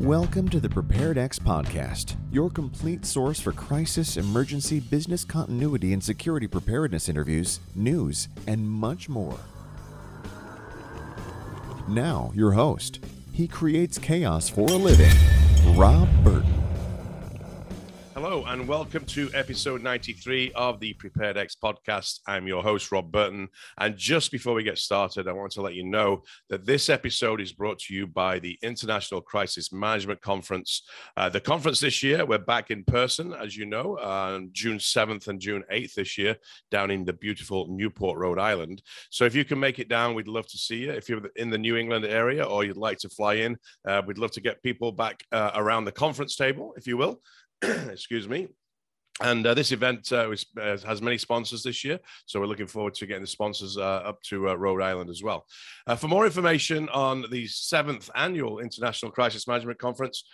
Welcome to the PreparedEx podcast, your complete source for crisis, emergency, business continuity, and security preparedness interviews, news, and much more. Now, your host. He creates chaos for a living, Rob Burton. And welcome to episode 93 of the PreparedEx podcast. I'm your host, Rob Burton. And just before we get started, I want to let you know that this episode is brought to you by the International Crisis Management Conference. Uh, the conference this year, we're back in person, as you know, on June 7th and June 8th this year, down in the beautiful Newport, Rhode Island. So if you can make it down, we'd love to see you. If you're in the New England area or you'd like to fly in, uh, we'd love to get people back uh, around the conference table, if you will. excuse me. And uh, this event uh, uh, has many sponsors this year, so we're looking forward to getting the sponsors uh, up to uh, Rhode Island as well. Uh, for more information on the seventh annual International Crisis Management Conference,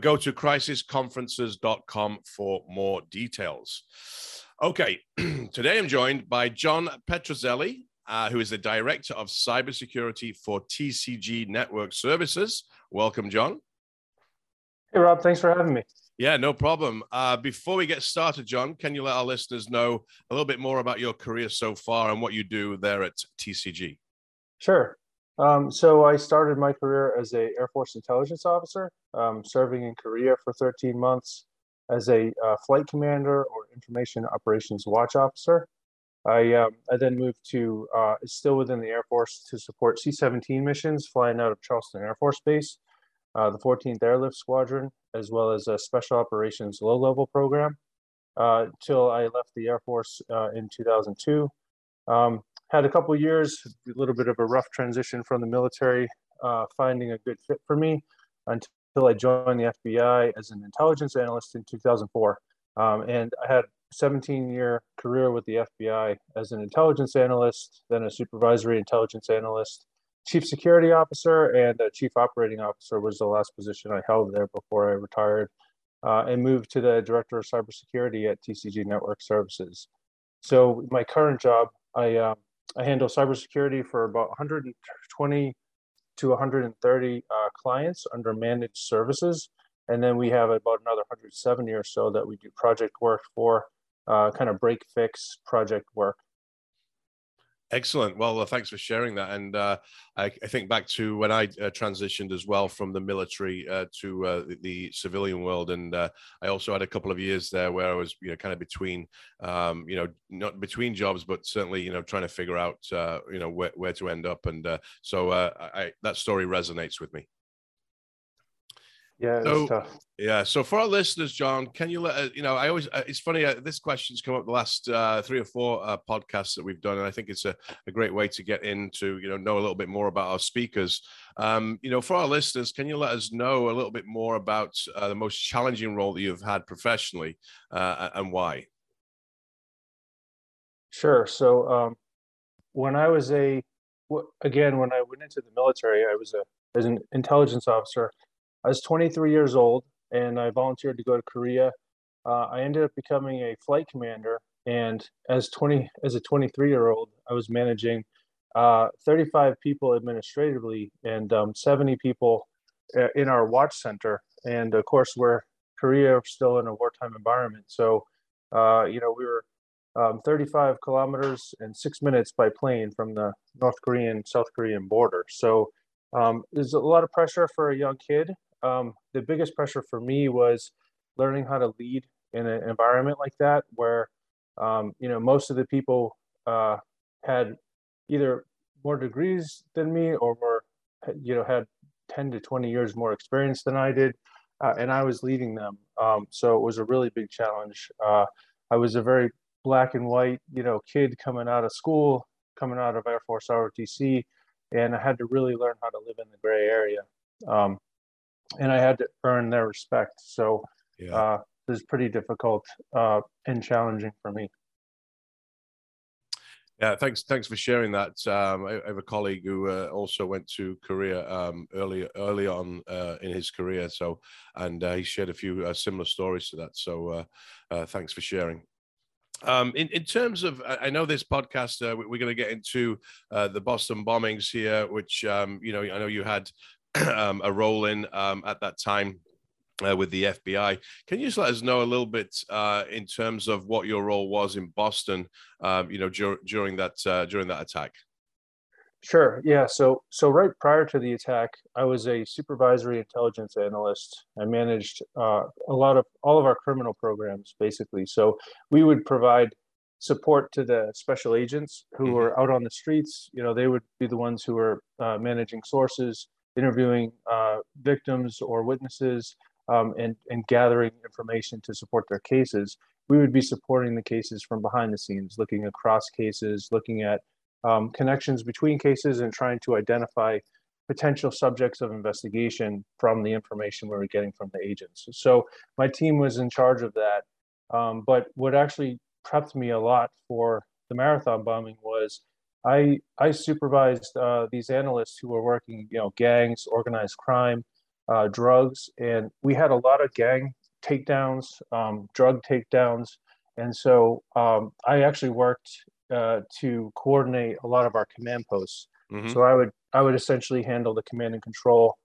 go to crisisconferences.com for more details. Okay, today I'm joined by John Petrozelli, who is the Director of Cybersecurity for TCG Network Services. Welcome, John. Hey, Rob. Thanks for having me. Yeah, no problem. Uh, before we get started, John, can you let our listeners know a little bit more about your career so far and what you do there at TCG? Sure. Um, so I started my career as a Air Force intelligence officer, um, serving in Korea for 13 months as a uh, flight commander or information operations watch officer. I, um, I then moved to, uh, still within the Air Force, to support C 17 missions flying out of Charleston Air Force Base uh, the 14th Airlift Squadron, as well as a Special Operations Low Level Program, uh, till I left the Air Force uh, in 2002. Um, had a couple years, a little bit of a rough transition from the military, uh, finding a good fit for me until I joined the FBI as an intelligence analyst in 2004. Um, and I had 17 year career with the FBI as an intelligence analyst, then a supervisory intelligence analyst, chief security officer and chief operating officer was the last position I held there before I retired uh, and moved to the director of cybersecurity at TCG Network Services. So my current job, I, uh, I handle cybersecurity for about 120 to 130 uh, clients under managed services. And then we have about another 170 or so that we do project work for, uh, kind of break fix project work. Excellent. Well, uh, thanks for sharing that. And uh, I, I, think back to when I uh, transitioned as well from the military uh, to uh, the, the, civilian world, and uh, I also had a couple of years there where I was, you know, kind of between, um, you know, not between jobs, but certainly, you know, trying to figure out, you know, where, where to end up. And so I, that story resonates with me. Yeah, so, tough. Yeah. So for our listeners, John, can you let uh, you know? I always uh, it's funny. Uh, this question's come up the last uh, three or four uh, podcasts that we've done, and I think it's a, a great way to get into you know know a little bit more about our speakers. Um, you know, for our listeners, can you let us know a little bit more about uh, the most challenging role that you've had professionally and why? Sure. So um, when I was a again when I went into the military, I was a as an intelligence officer. I was 23 years old and I volunteered to go to Korea. Uh, I ended up becoming a flight commander, and as 20 as a 23 year old, I was managing uh, 35 people administratively and um, 70 people uh, in our watch center. And of course, we're Korea still in a wartime environment, so uh, you know we were um, 35 kilometers and six minutes by plane from the North Korean South Korean border. So um, there's a lot of pressure for a young kid um, the biggest pressure for me was learning how to lead in an environment like that, where um, you know most of the people uh, had either more degrees than me or were you know had 10 to 20 years more experience than I did, uh, and I was leading them. Um, so it was a really big challenge. Uh, I was a very black and white, you know, kid coming out of school, coming out of Air Force ROTC, and I had to really learn how to live in the gray area. Um, and I had to earn their respect. So yeah. uh, it was pretty difficult uh, and challenging for me. Yeah, thanks. Thanks for sharing that. Um, I, I, have a colleague who uh, also went to Korea um, early early on uh, in his career. So, and uh, he shared a few uh, similar stories to that. So, uh, uh, thanks for sharing. Um, in, in terms of, I know this podcast, we're going to get into the Boston bombings here, which, um, you know, I know you had um, a role in um, at that time uh, with the FBI. Can you just let us know a little bit uh, in terms of what your role was in Boston? Um, you know, dur- during that uh, during that attack. Sure. Yeah. So so right prior to the attack, I was a supervisory intelligence analyst. I managed uh, a lot of all of our criminal programs, basically. So we would provide support to the special agents who mm-hmm. were out on the streets. You know, they would be the ones who were uh, managing sources, interviewing uh, victims or witnesses, um, and and gathering information to support their cases. We would be supporting the cases from behind the scenes, looking across cases, looking at um, connections between cases and trying to identify potential subjects of investigation from the information we were getting from the agents. So my team was in charge of that. Um, but what actually prepped me a lot for the marathon bombing was I I supervised uh, these analysts who were working, you know, gangs, organized crime, uh, drugs, and we had a lot of gang takedowns, um, drug takedowns, and so um, I actually worked uh, to coordinate a lot of our command posts. Mm-hmm. So I would I would essentially handle the command and control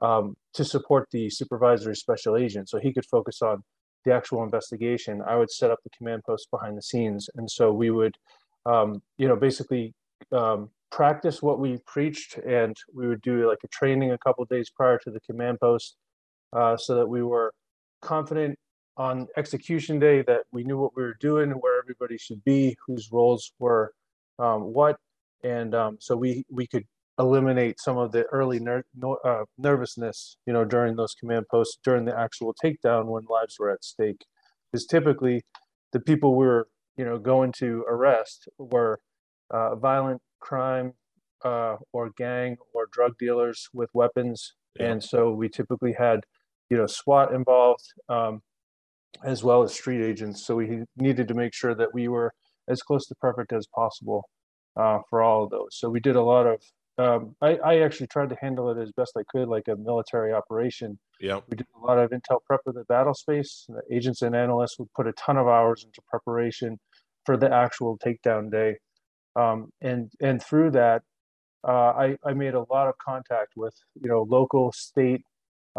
um, to support the supervisory special agent, so he could focus on the actual investigation. I would set up the command posts behind the scenes, and so we would, um, you know, basically um, practice what we preached, and we would do like a training a couple days prior to the command post, uh, so that we were confident on execution day that we knew what we were doing, where everybody should be, whose roles were um, what, and um, so we we could eliminate some of the early ner- no, uh, nervousness, you know, during those command posts during the actual takedown when lives were at stake, because typically the people we were you know going to arrest were uh, violent crime uh, or gang or drug dealers with weapons, yeah. and so we typically had you know SWAT involved. Um, as well as street agents. So we needed to make sure that we were as close to perfect as possible uh, for all of those. So we did a lot of. Um, I, I, actually tried to handle it as best I could, like a military operation. Yeah. We did a lot of intel prep of the battle space. The agents and analysts would put a ton of hours into preparation for the actual takedown day, um, and and through that, uh, I I made a lot of contact with you know local, state,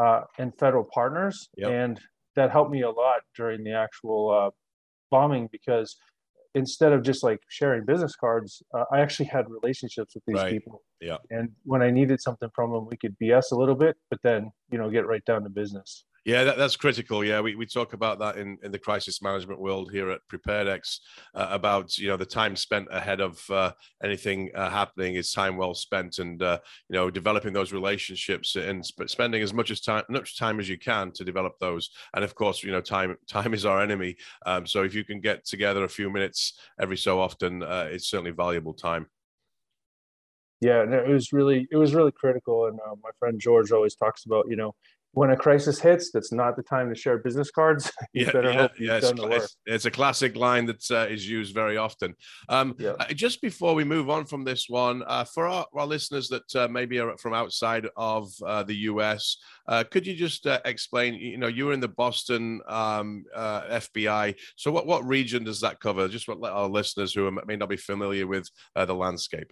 uh, and federal partners, yep. and that helped me a lot during the actual uh, bombing because instead of just like sharing business cards, uh, I actually had relationships with these right. people. Yeah. And when I needed something from them, we could BS a little bit, but then you know get right down to business. Yeah, that, that's critical. Yeah, we, we talk about that in, in the crisis management world here at PreparedEx uh, about you know the time spent ahead of uh, anything uh, happening is time well spent, and uh, you know developing those relationships and sp- spending as much as time much time as you can to develop those. And of course, you know time time is our enemy. Um, so if you can get together a few minutes every so often, uh, it's certainly valuable time. Yeah, it was really it was really critical, and uh, my friend George always talks about you know when a crisis hits, that's not the time to share business cards. you yeah, better yeah, hope yeah, the work. It's, a classic line that uh, is used very often. Um, yeah. uh, just before we move on from this one, uh, for our, our, listeners that uh, maybe are from outside of uh, the US, uh, could you just explain? You know, you were in the Boston um, FBI. So, what what region does that cover? Just let our listeners who may not be familiar with the landscape.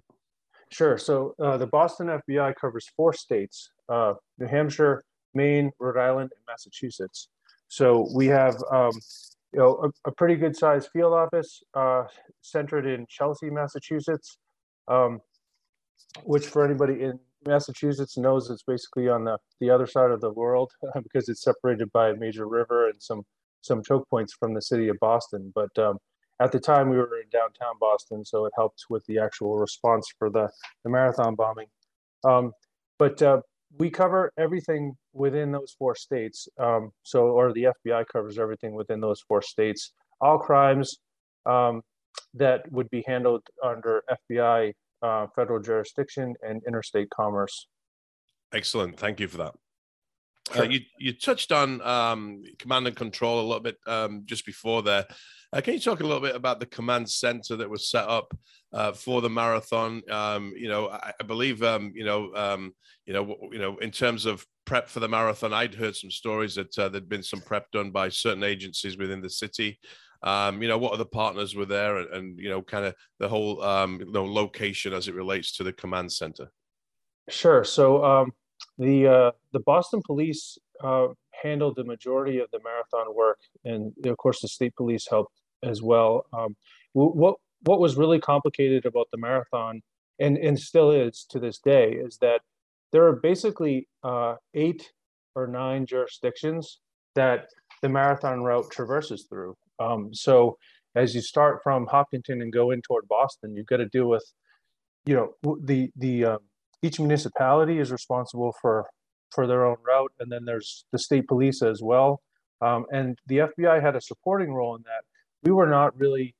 Sure. So, the Boston FBI covers four states: New Hampshire. Maine, Rhode Island, and Massachusetts. So we have um, you know a, a, pretty good sized field office uh, centered in Chelsea, Massachusetts, um, which for anybody in Massachusetts knows it's basically on the, the other side of the world because it's separated by a major river and some some choke points from the city of Boston. But um, at the time we were in downtown Boston, so it helped with the actual response for the, the marathon bombing. Um, but uh, we cover everything within those four states. Um, so, or the FBI covers everything within those four states. All crimes um, that would be handled under FBI uh, federal jurisdiction and interstate commerce. Excellent. Thank you for that. Uh, you you touched on um, command and control a little bit um, just before there. Uh, can you talk a little bit about the command center that was set up uh, for the marathon? Um, you know, I, I believe um, you know um, you know you know in terms of prep for the marathon, I'd heard some stories that uh, there'd been some prep done by certain agencies within the city. Um, you know, what other partners were there, and, and you know, kind of the whole um, you know location as it relates to the command center. Sure. So the uh, the Boston police uh, handled the majority of the marathon work, and of course the state police helped as well. Um, what what was really complicated about the marathon, and and still is to this day, is that there are basically uh, eight or nine jurisdictions that the marathon route traverses through. Um, so as you start from Hopkinton and go in toward Boston, you've got to deal with, you know, the the um, each municipality is responsible for for their own route, and then there's the state police as well. Um, and the FBI had a supporting role in that. We were not really,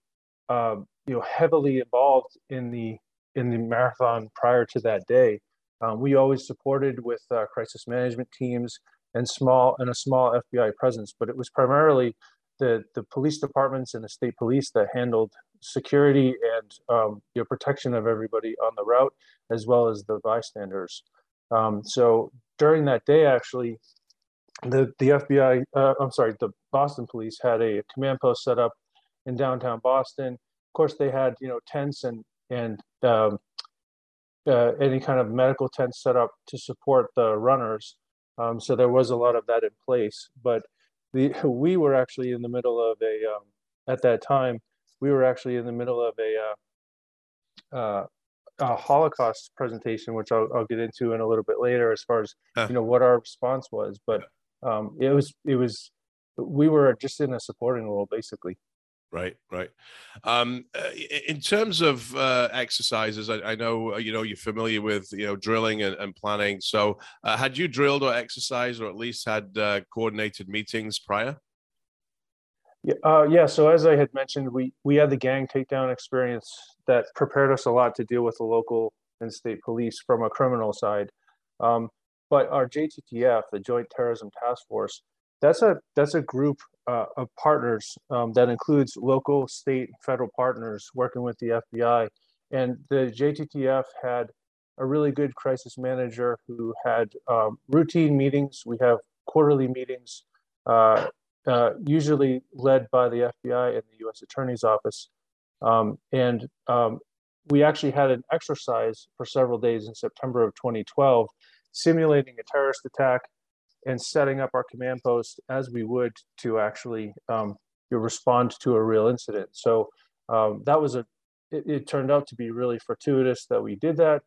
uh, you know, heavily involved in the in the marathon prior to that day. Um, we always supported with uh, crisis management teams and small and a small FBI presence, but it was primarily the the police departments and the state police that handled security and um, protection of everybody on the route, as well as the bystanders. Um, so during that day, actually, the the FBI, uh, I'm sorry, the Boston police had a command post set up in downtown Boston. Of course, they had you know tents and and um, uh, any kind of medical tents set up to support the runners. Um, so there was a lot of that in place, but the we were actually in the middle of a um, at that time we were actually in the middle of a, uh, uh, a Holocaust presentation, which I'll, I'll, get into in a little bit later, as far as huh. you know what our response was. But um, it was it was we were just in a supporting role, basically. Right, right. Um, uh, in terms of uh, exercises, I, I, know uh, you know you're familiar with you know drilling and, and planning. So, uh, had you drilled or exercised, or at least had uh, coordinated meetings prior? Yeah, uh, yeah. So as I had mentioned, we we had the gang takedown experience that prepared us a lot to deal with the local and state police from a criminal side. Um, but our JTTF, the Joint Terrorism Task Force, that's a that's a group uh, of partners um, that includes local, state, federal partners working with the FBI. And the JTTF had a really good crisis manager who had um, routine meetings. We have quarterly meetings uh, uh, usually led by the FBI and the U.S. Attorney's Office. Um, and um, we actually had an exercise for several days in September of 2012, simulating a terrorist attack and setting up our command post as we would to actually um, respond to a real incident. So um, that was a, it, it, turned out to be really fortuitous that we did that.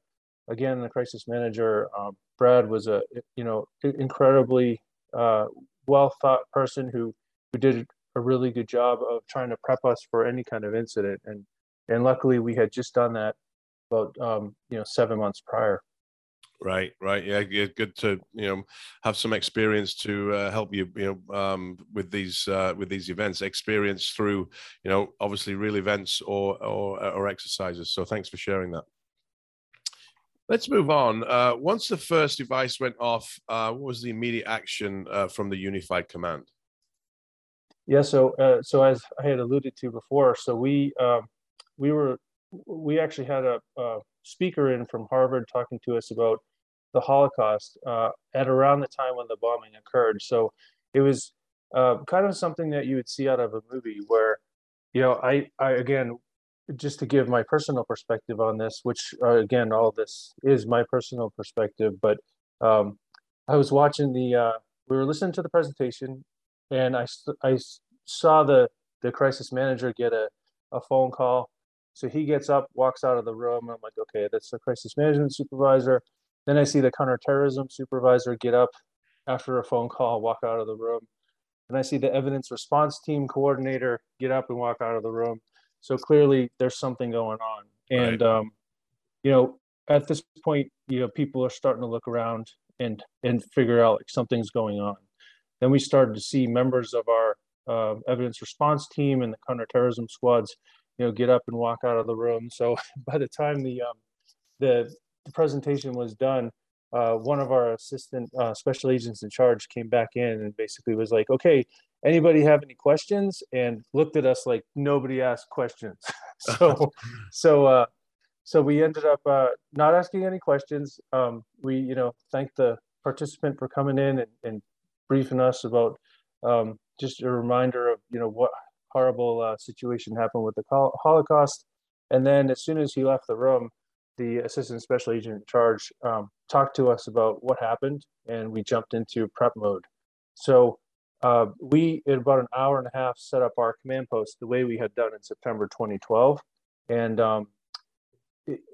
Again, the crisis manager, um, Brad was a, you know, incredibly uh, well thought person who who did a really good job of trying to prep us for any kind of incident. And and luckily we had just done that about um, you know seven months prior. Right right. Yeah, yeah good to you know have some experience to uh, help you you know um, with these uh, with these events. Experience through you know obviously real events or or or exercises. So thanks for sharing that Let's move on. Uh, once the first device went off, uh, what was the immediate action uh, from the unified command? Yeah, so uh, so as I had alluded to before, so we um, we were we actually had a, a, speaker in from Harvard talking to us about the Holocaust uh, at around the time when the bombing occurred. So it was uh, kind of something that you would see out of a movie where, you know, I I again just to give my personal perspective on this, which uh, again, all this is my personal perspective, but um, I was watching the, uh, we were listening to the presentation and I, I saw the, the crisis manager get a, a phone call. So he gets up, walks out of the room. I'm like, okay, that's the crisis management supervisor. Then I see the counterterrorism supervisor get up after a phone call, walk out of the room. And I see the evidence response team coordinator get up and walk out of the room. So clearly there's something going on. And, right. um, you know, at this point, you know, people are starting to look around and, and figure out like something's going on. Then we started to see members of our uh, evidence response team and the counterterrorism squads, you know, get up and walk out of the room. So by the time the, um, the, the presentation was done, uh, one of our assistant uh, special agents in charge came back in and basically was like, okay, anybody have any questions? And looked at us like nobody asked questions. so, so, uh, so we ended up uh, not asking any questions. Um, we, you know, thanked the participant for coming in and, and briefing us about um, just a reminder of, you know, what horrible uh, situation happened with the Holocaust. And then as soon as he left the room, the assistant special agent in charge, um, talked to us about what happened, and we jumped into prep mode. So uh, we, in about an hour and a half, set up our command post the way we had done in September 2012. And um,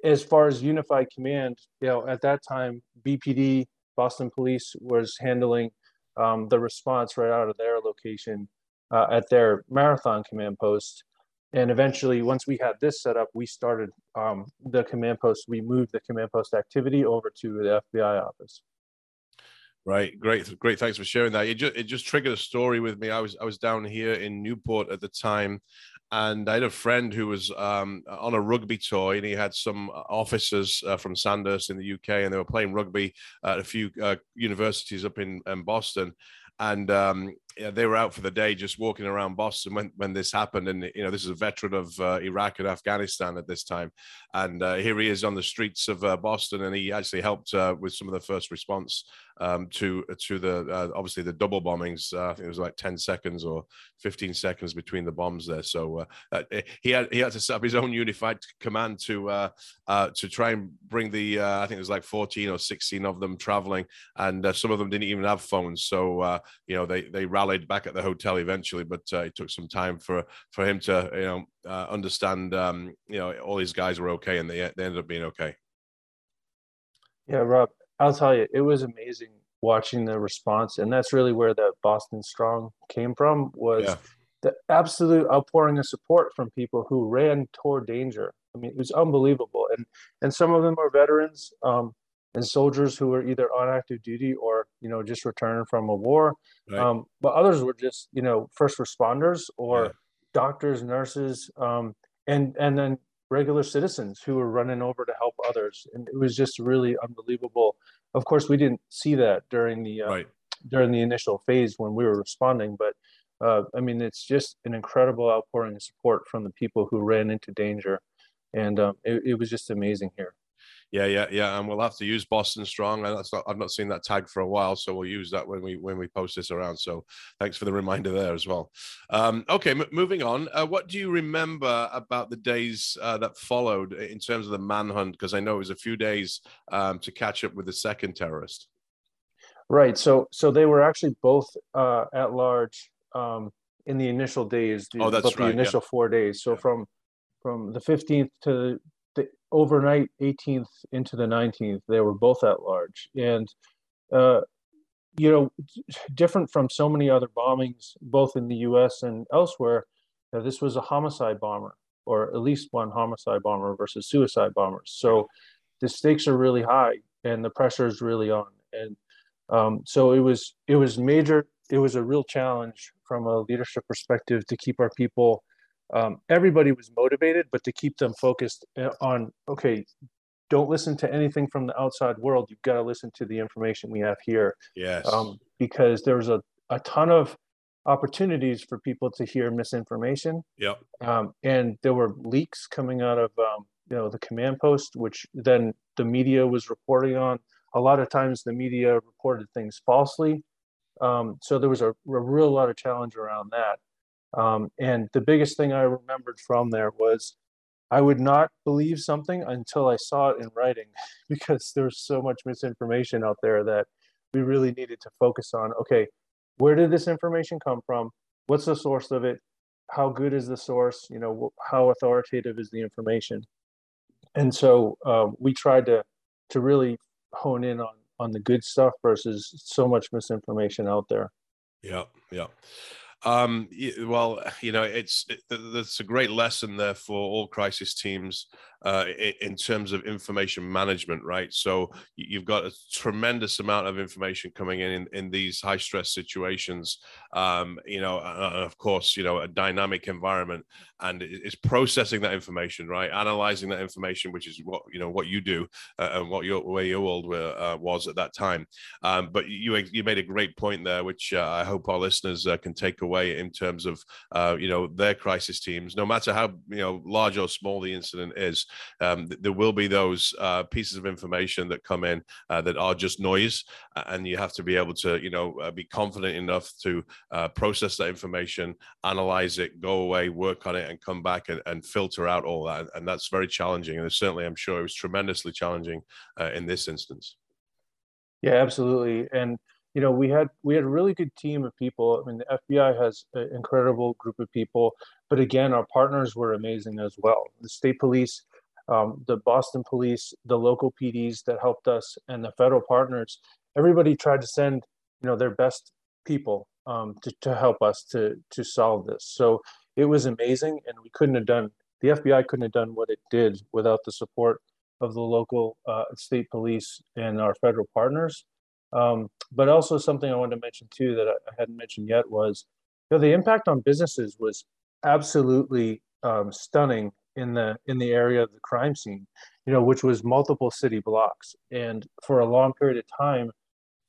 as far as unified command, you know, at that time, BPD, Boston Police, was handling um, the response right out of their location uh, at their marathon command post. And eventually, once we had this set up, we started um, the command post. We moved the command post activity over to the FBI office. Right, great, great. Thanks for sharing that. It just it just triggered a story with me. I was I was down here in Newport at the time, and I had a friend who was um, on a rugby tour, and he had some officers uh, from Sandhurst in the UK, and they were playing rugby at a few uh, universities up in, in Boston and um, yeah, they were out for the day, just walking around Boston when, when this happened. And you know, this is a veteran of uh, Iraq and Afghanistan at this time, and uh, here he is on the streets of uh, Boston, and he actually helped uh, with some of the first response um, to to the uh, obviously the double bombings. Uh, I think it was like ten seconds or fifteen seconds between the bombs there. So he had he had to set up his own unified command to to try and bring the I think it was like fourteen or sixteen of them traveling, and some of them didn't even have phones. So you know they they rallied back at the hotel eventually, but uh, it took some time for for him to you know uh, understand um, you know all these guys were okay and they they ended up being okay. Yeah, Rob, I'll tell you, it was amazing watching the response, and that's really where the Boston Strong came from. Was yeah. the absolute outpouring of support from people who ran toward danger. I mean, it was unbelievable, and and some of them are veterans. Um, and soldiers who were either on active duty or you know just returning from a war right. um, but others were just you know first responders or yeah. doctors nurses um, and and then regular citizens who were running over to help others and it was just really unbelievable of course we didn't see that during the uh, right. during the initial phase when we were responding but uh, i mean it's just an incredible outpouring of support from the people who ran into danger and um, it, it was just amazing here yeah, yeah, yeah, and we'll have to use Boston Strong. That's not, I've not seen that tag for a while, so we'll use that when we when we post this around. So thanks for the reminder there as well. Um, okay, m- moving on. Uh, what do you remember about the days uh, that followed in terms of the manhunt? Because I know it was a few days um, to catch up with the second terrorist. Right. So so they were actually both uh, at large um, in the initial days. The, oh, that's right. The initial yeah. four days. So yeah. from from the 15th to overnight 18th into the 19th, they were both at large. And, uh, you know, different from so many other bombings, both in the US and elsewhere, uh, this was a homicide bomber, or at least one homicide bomber versus suicide bombers. So the stakes are really high and the pressure is really on. And um, so it was it was major. It was a real challenge from a leadership perspective to keep our people um, everybody was motivated, but to keep them focused uh, on, okay, don't listen to anything from the outside world. You've got to listen to the information we have here. Yes. Um, because there was a, a ton of opportunities for people to hear misinformation. Yep. Um, and there were leaks coming out of, um, you know, the command post, which then the media was reporting on. A lot of times the media reported things falsely. Um, so there was a, a real lot of challenge around that. Um, and the biggest thing I remembered from there was I would not believe something until I saw it in writing because there's so much misinformation out there that we really needed to focus on okay, where did this information come from? What's the source of it? How good is the source? You know, how authoritative is the information? And so um, we tried to to really hone in on on the good stuff versus so much misinformation out there. Yeah, yeah. Um, well, you know, it's it, that's a great lesson there for all crisis teams uh, in terms of information management, right? So you've got a tremendous amount of information coming in in, in these high stress situations. Um, you know, of course, you know, a dynamic environment, and it's processing that information, right? Analyzing that information, which is what you know what you do uh, and what your where your world were, uh, was at that time. Um, but you you made a great point there, which uh, I hope our listeners uh, can take away way in terms of uh, you know their crisis teams. No matter how you know large or small the incident is, um, there will be those uh, pieces of information that come in uh, that are just noise, and you have to be able to you know uh, be confident enough to uh, process that information, analyze it, go away, work on it, and come back and, and filter out all that. And that's very challenging. And certainly, I'm sure it was tremendously challenging in this instance. Yeah, absolutely. And you know, we had we had a really good team of people. I mean, the FBI has an incredible group of people, but again, our partners were amazing as well. The state police, um, the Boston police, the local PDs that helped us, and the federal partners. Everybody tried to send you know their best people um, to to help us to to solve this. So it was amazing, and we couldn't have done the FBI couldn't have done what it did without the support of the local uh, state police and our federal partners. Um, but also something I wanted to mention too that I, I hadn't mentioned yet was you know, the impact on businesses was absolutely um, stunning in the in the area of the crime scene, you know, which was multiple city blocks, and for a long period of time,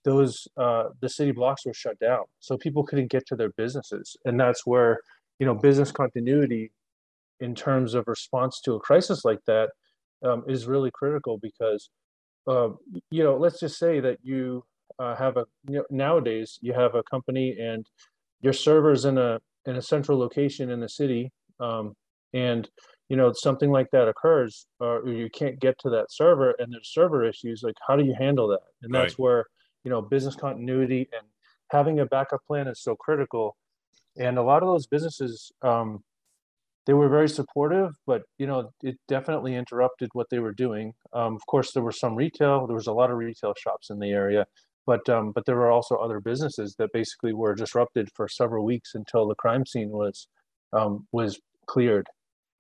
those uh, the city blocks were shut down, so people couldn't get to their businesses, and that's where you know business continuity, in terms of response to a crisis like that, um, is really critical because, uh, you know, let's just say that you uh, have a you know, nowadays you have a company and your servers in a in a central location in the city, um, and you know something like that occurs, or you can't get to that server, and there's server issues. Like, how do you handle that? And that's right. where you know business continuity and having a backup plan is so critical. And a lot of those businesses, um, they were very supportive, but you know, it definitely interrupted what they were doing. Um, of course, there were some retail. There was a lot of retail shops in the area, but um, but there were also other businesses that basically were disrupted for several weeks until the crime scene was um, was cleared,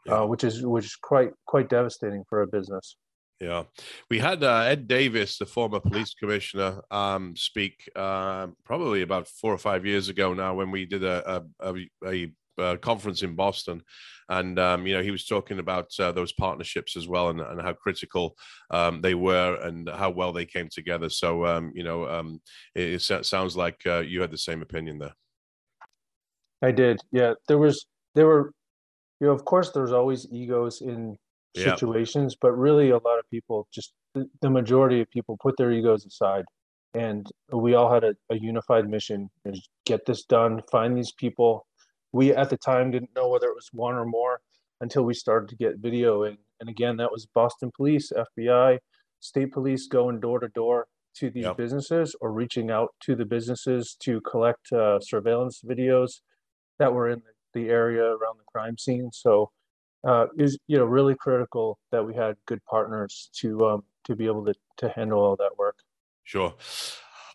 yeah. uh, which is which is quite quite devastating for a business. Yeah, we had uh, Ed Davis, the former police commissioner, um, speak uh, probably about four or five years ago now when we did a, a, a, a uh, conference in Boston, and um, you know he was talking about uh, those partnerships as well, and, and how critical um, they were, and how well they came together. So um, you know, um, it, it, sounds like uh, you had the same opinion there. I did, yeah. There was there were, you know, of course, there's always egos in situations, yeah. but really, a lot of people just the majority of people put their egos aside and we all had a, a unified mission is get this done find these people we at the time didn't know whether it was one or more until we started to get video. And, and again that was boston police fbi state police going door to door to these yep. businesses or reaching out to the businesses to collect uh, surveillance videos that were in the area around the crime scene. So uh, is you know really critical that we had good partners to um, to be able to to handle all that work. Sure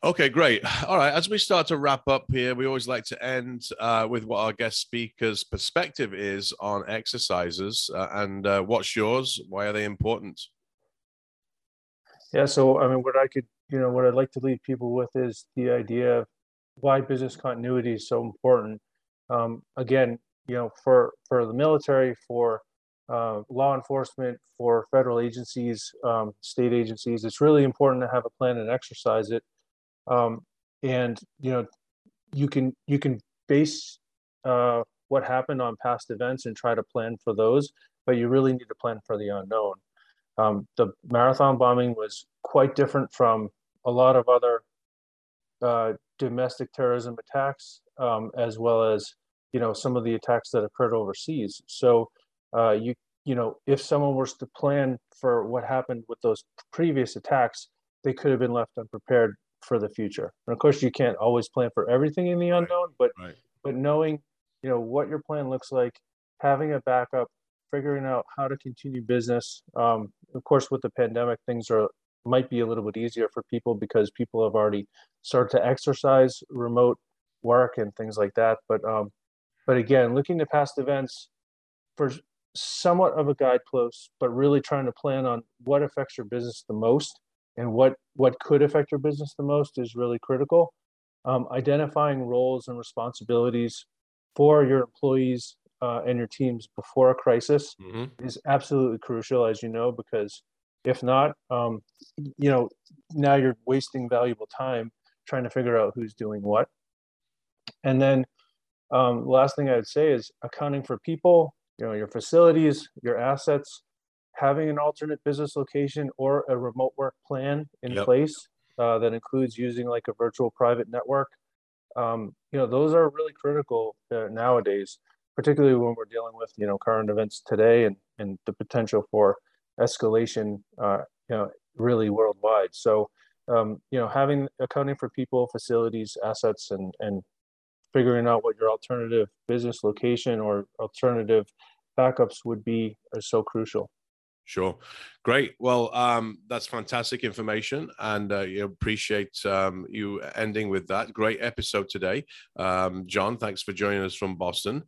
Okay, great. All right. As we start to wrap up here, we always like to end uh, with what our guest speaker's perspective is on exercises. Uh, and uh, what's yours? Why are they important? Yeah. So, I mean, what I could, you know, what I'd like to leave people with is the idea of why business continuity is so important. Um, again, you know, for for the military, for uh, law enforcement, for federal agencies, um, state agencies, it's really important to have a plan and exercise it um, and you know you can you can base uh, what happened on past events and try to plan for those but you really need to plan for the unknown. Um, the marathon bombing was quite different from a lot of other uh, domestic terrorism attacks um, as well as you know some of the attacks that occurred overseas. So uh, you you know if someone was to plan for what happened with those previous attacks they could have been left unprepared for the future. And of course, you can't always plan for everything in the unknown, right. but right. but knowing you know what your plan looks like, having a backup, figuring out how to continue business. Um, of course, with the pandemic, things are might be a little bit easier for people because people have already started to exercise remote work and things like that. But um, but again, looking to past events for somewhat of a guidepost, but really trying to plan on what affects your business the most and what what could affect your business the most is really critical. Um, identifying roles and responsibilities for your employees uh, and your teams before a crisis mm-hmm. is absolutely crucial, as you know, because if not, um, you know, now you're wasting valuable time trying to figure out who's doing what. And then Um, last thing I would say is accounting for people, you know, your facilities, your assets, having an alternate business location or a remote work plan in Yep. place uh, that includes using like a virtual private network. Um, you know, those are really critical uh, nowadays, particularly when we're dealing with you know current events today and and the potential for escalation. Uh, you know, really worldwide. So, um, you know, having accounting for people, facilities, assets, and and figuring out what your alternative business location or alternative backups would be are so crucial. Sure. Great. Well, um, that's fantastic information, and uh, you appreciate um, you ending with that. Great episode today, um, John. Thanks for joining us from Boston.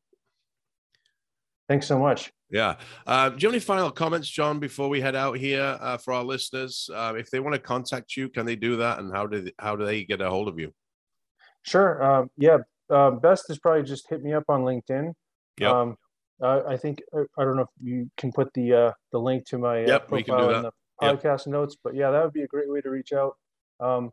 Thanks so much. Yeah. Uh, do you have any final comments, John, before we head out here uh, for our listeners? Uh, if they want to contact you, can they do that, and how do they, how do they get a hold of you? Sure. Um, yeah. Uh, best is probably just hit me up on LinkedIn. Yep. Um, uh, I think I don't know if you can put the uh, the link to my uh, Yep, profile in the Yep. podcast notes. But yeah, that would be a great way to reach out. Um,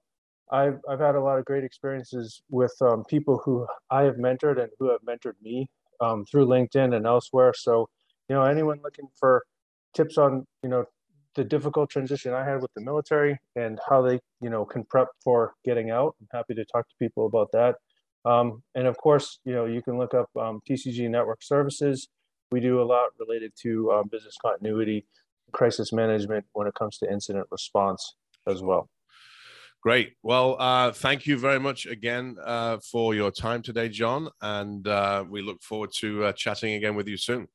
I've I've had a lot of great experiences with um, people who I have mentored and who have mentored me um, through LinkedIn and elsewhere. So you know, anyone looking for tips on you know the difficult transition I had with the military and how they you know can prep for getting out, I'm happy to talk to people about that. Um, and of course, you know, you can look up um, TCG Network Services. We do a lot related to um, business continuity, crisis management when it comes to incident response as well. Great. Well, uh, thank you very much again uh, for your time today, John, and uh, we look forward to uh, chatting again with you soon.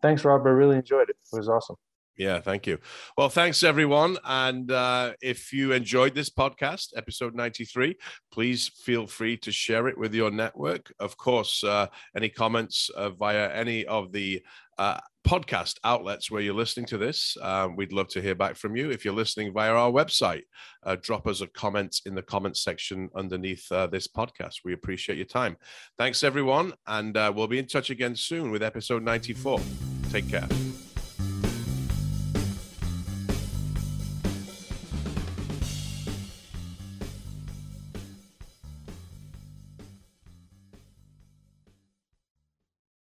Thanks, Rob. I really enjoyed it. It was awesome. Yeah, thank you. Well, thanks everyone. And uh, if you enjoyed this podcast, episode 93, please feel free to share it with your network. Of course, uh, any comments uh, via any of the uh, podcast outlets where you're listening to this, uh, we'd love to hear back from you. If you're listening via our website, uh, drop us a comment in the comments section underneath uh, this podcast. We appreciate your time. Thanks, everyone. And we'll be in touch again soon with episode 94. Take care.